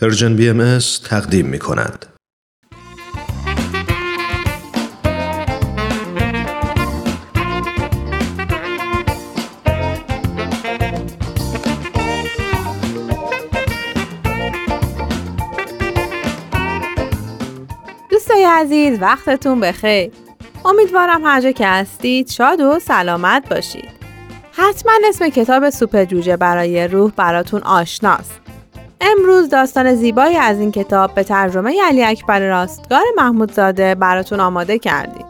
Persian BM تقدیم می کند. دوستای عزیز وقتتون بخیر. امیدوارم هر جا که هستید شاد و سلامت باشید. حتما اسم کتاب سوپ جوجه برای روح براتون آشناست. امروز داستان زیبایی از این کتاب به ترجمه علی اکبر راستگار محمودزاده براتون آماده کردیم.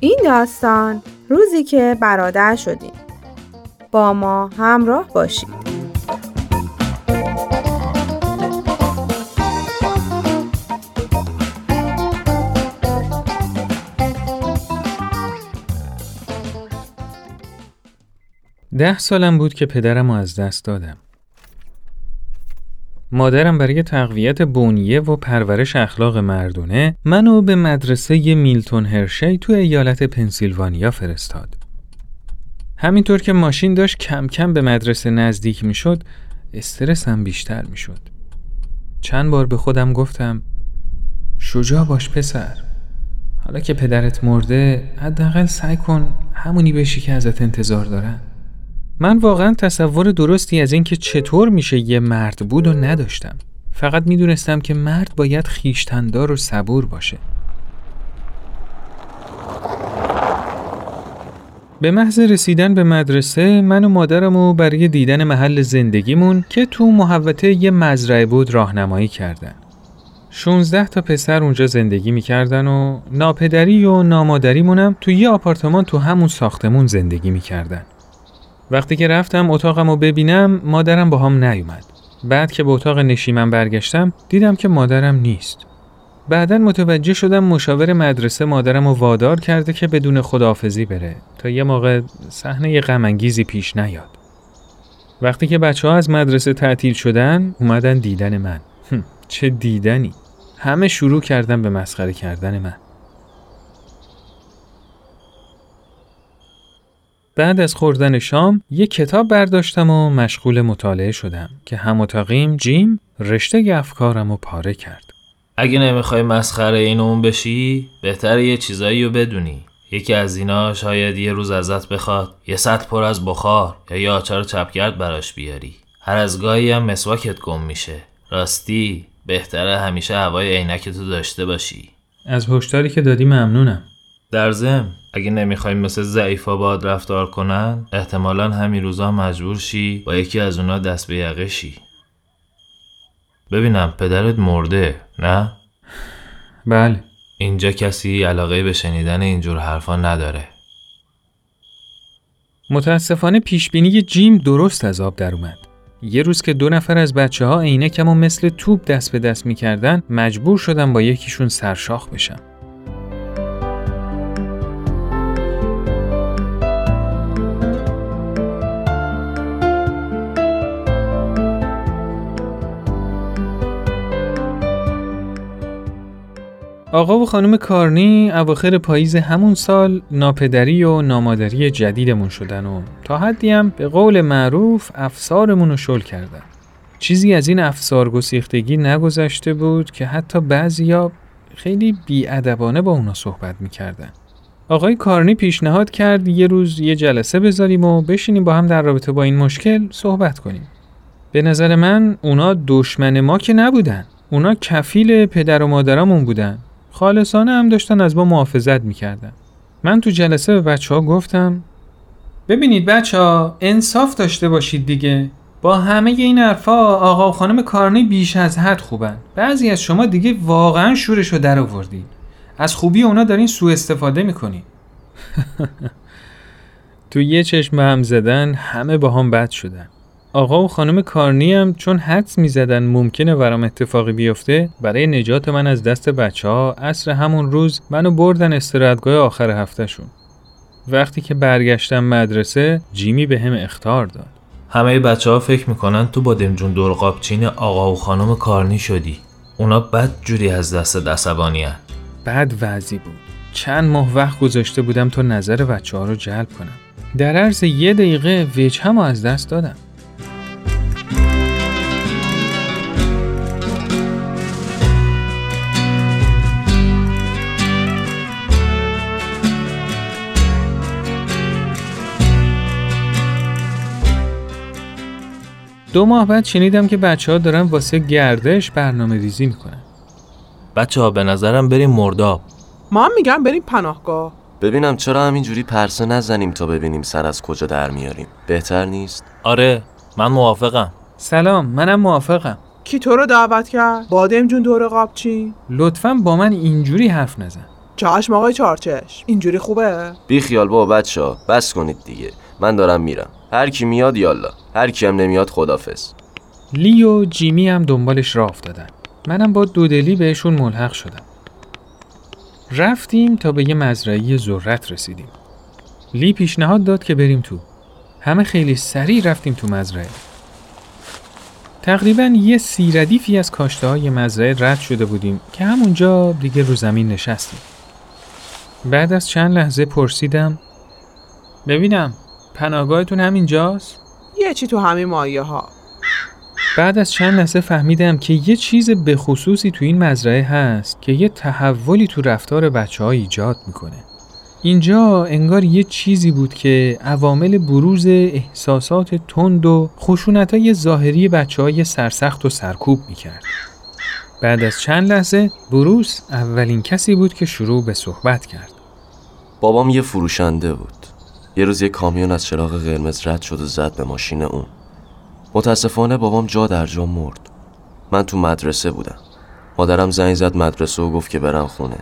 این داستان روزی که برادر شدیم. با ما همراه باشید. ده سالم بود که پدرم از دست دادم. مادرم برای تقویت بنیه و پرورش اخلاق مردونه منو به مدرسه میلتون هرشی تو ایالت پنسیلوانیا فرستاد. همینطور که ماشین داشت کم کم به مدرسه نزدیک می‌شد، استرسم بیشتر می‌شد. چند بار به خودم گفتم شجاع باش پسر. حالا که پدرت مرده حداقل سعی کن همونی بشی که ازت انتظار دارن. من واقعا تصور درستی از اینکه چطور میشه یه مرد بود و نداشتم. فقط می‌دونستم که مرد باید خیشتندار و صبور باشه. به محض رسیدن به مدرسه من و مادرم و برای دیدن محل زندگیمون که تو محوطه یه مزرعه بود راهنمایی کردن. 16 تا پسر اونجا زندگی می‌کردن و ناپدری و نامادریمونم تو یه آپارتمان تو همون ساختمون زندگی می‌کردن. وقتی که رفتم اتاقم رو ببینم مادرم با هم نیومد. بعد که به اتاق نشیمن برگشتم دیدم که مادرم نیست. بعدا متوجه شدم مشاور مدرسه مادرم رو وادار کرده که بدون خداحافظی بره تا یه موقع صحنه غم پیش نیاد. وقتی که بچه ها از مدرسه تعطیل شدن اومدن دیدن من. چه دیدنی. همه شروع کردن به مسخره کردن من. بعد از خوردن شام یه کتاب برداشتم و مشغول مطالعه شدم که هم جیم رشته افکارم رو پاره کرد. اگه نمی‌خوای مسخره این اون بشی بهتره یه چیزایی رو بدونی. یکی از اینا شاید یه روز ازت بخواد یه سطح پر از بخار یا یه آچار چپگرد براش بیاری. هر از گاهی هم مسواکت گم میشه. راستی بهتره همیشه هوای عینکتو داشته باشی. از هشداری که دادی ممنونم. در ضمن اگه نمی‌خوایم مثل ضعیفا باد رفتار کنن احتمالا همین روزا مجبور شی با یکی از اونا دست به یقه شی. ببینم پدرت مرده نه؟ بله. اینجا کسی علاقه به شنیدن اینجور حرفا نداره. متاسفانه پیشبینی جیم درست از آب در اومد. یه روز که دو نفر از بچه ها عینکمو مثل توپ دست به دست می‌کردن مجبور شدم با یکیشون سرشاخ بشم. آقا و خانم کارنی اواخر پاییز همون سال ناپدری و نامادری جدیدمون شدن و تا حدی هم به قول معروف افسارمون رو شل کردن. چیزی از این افسار گسیختگی نگذشته بود که حتی بعضیا خیلی بیادبانه با اونا صحبت می‌کردن. آقای کارنی پیشنهاد کرد یه روز یه جلسه بذاریم و بشینیم با هم در رابطه با این مشکل صحبت کنیم. به نظر من اونا دشمن ما که نبودن. اونا کفیل پدر و مادرمون بودن خالصانه هم داشتن از ما محافظت می‌کردن. من تو جلسه به بچه ها گفتم ببینید بچه ها انصاف داشته باشید دیگه. با همه این حرفا آقا و خانم کارنی بیش از حد خوبن. بعضی از شما دیگه واقعا شورش رو در آوردین. از خوبی اونا دارین سوء استفاده می‌کنین. تو یه چشم هم زدن همه با هم بد شدن. آقا و خانم کارنی هم چون حدس می زدن ممکنه برام اتفاقی بیفته برای نجات من از دست بچه ها عصر همون روز منو بردن استراحتگاه آخر هفتهشون. وقتی که برگشتم مدرسه جیمی به هم اختار داد. همه بچه ها فکر می‌کنن تو با دمجون دور قابچین آقا و خانم کارنی شدی. اونا بد جوری از دست عصبانی بد وضعی بود چند ماه وقت گذاشته بودم تا نظر بچه ها رو جلب کنم در عرض یه دقیقه وجه از دست دادم دو ماه بعد شنیدم که بچه ها دارن واسه گردش برنامه ریزی می‌کنن. بچه ها به نظرم بریم مرداب. ما میگم بریم پناهگاه. ببینم چرا همینجوری پرسه نزنیم تا ببینیم سر از کجا در میاریم. بهتر نیست؟ آره من موافقم. سلام منم موافقم. کی تو رو دعوت کرد؟ بادم جون دور قابچی لطفا با من اینجوری حرف نزن. چشم آقای چارچش اینجوری خوبه؟ بی خیال بابا بچه ها بس کنید دیگه. من دارم میرم. هر کی میاد یالا. هر کی هم نمیاد خدافز لی و جیمی هم دنبالش راه افتادن. منم با دودلی بهشون ملحق شدم. رفتیم تا به یه مزرعه ذرت رسیدیم. لی پیشنهاد داد که بریم تو. همه خیلی سریع رفتیم تو مزرعه. تقریبا یه سی ردیفی از کاشته های مزرعه رد شده بودیم که همونجا دیگه رو زمین نشستیم. بعد از چند لحظه پرسیدم ببینم پناهگاهتون همینجاست؟ یه چی تو همین مایه ها بعد از چند لحظه فهمیدم که یه چیز به خصوصی تو این مزرعه هست که یه تحولی تو رفتار بچه ها ایجاد می‌کنه. اینجا انگار یه چیزی بود که عوامل بروز احساسات تند و خشونت های ظاهری بچه های سرسخت و سرکوب می‌کرد. بعد از چند لحظه بروس اولین کسی بود که شروع به صحبت کرد. بابام یه فروشنده بود. یه روز یه کامیون از چراغ قرمز رد شد و زد به ماشین اون. متاسفانه بابام جا در جا مرد. من تو مدرسه بودم. مادرم زنگ زد مدرسه و گفت که برم خونه.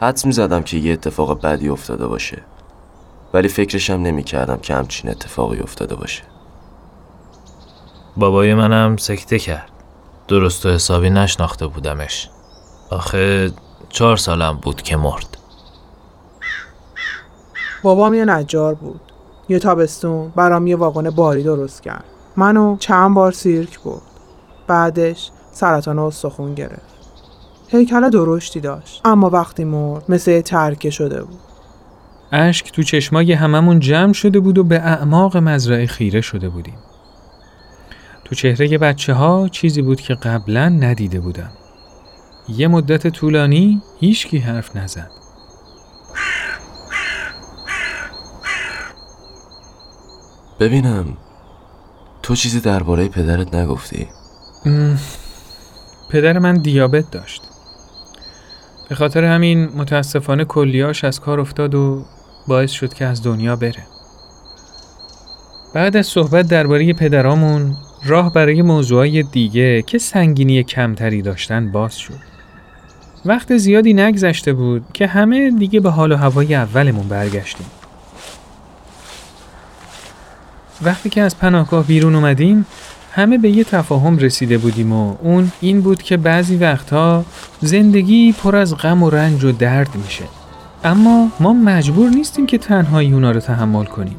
حدس می زدم که یه اتفاق بدی افتاده باشه. ولی فکرشم نمی کردم که همچین اتفاقی افتاده باشه. بابای منم سکته کرد. درست و حسابی نشناخته بودمش. آخه چهار سالم بود که مرد. بابام یه نجار بود. یه تابستون برام یه واگن باری درست کرد. منو چند بار سیرک برد. بعدش سرطان استخون گرفت. هیکل درشتی داشت. اما وقتی مرد مثل ترکه شده بود. اشک تو چشمای هممون جمع شده بود و به اعماق مزرعه خیره شده بودیم. تو چهره بچه ها چیزی بود که قبلا ندیده بودم. یه مدت طولانی هیچکی حرف نزد. ببینم تو چیزی درباره پدرت نگفتی؟ پدر من دیابت داشت. به خاطر همین متاسفانه کلیاش از کار افتاد و باعث شد که از دنیا بره. بعد از صحبت درباره پدرامون راه برای موضوعای دیگه که سنگینی کمتری داشتن باز شد. وقت زیادی نگذشته بود که همه دیگه به حال و هوای اولمون برگشتیم. وقتی که از پناهگاه بیرون اومدیم همه به یه تفاهم رسیده بودیم و اون این بود که بعضی وقتها زندگی پر از غم و رنج و درد میشه. اما ما مجبور نیستیم که تنهایی اونا رو تحمل کنیم.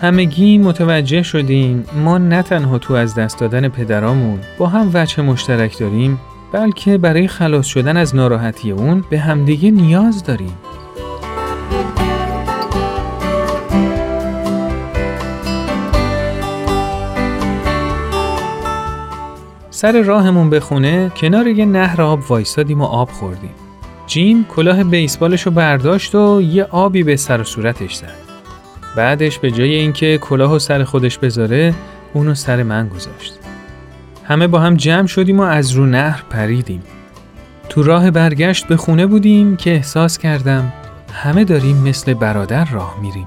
همگی متوجه شدیم ما نه تنها تو از دست دادن پدرامون با هم وجه مشترک داریم بلکه برای خلاص شدن از ناراحتی اون به همدیگه نیاز داریم. سر راهمون به خونه کنار یه نهر آب وایستادیم و آب خوردیم. جیم کلاه بیسبالش رو برداشت و یه آبی به سر و صورتش زد. بعدش به جای اینکه کلاه و سر خودش بذاره اونو سر من گذاشت. همه با هم جمع شدیم و از رو نهر پریدیم. تو راه برگشت به خونه بودیم که احساس کردم همه داریم مثل برادر راه میریم.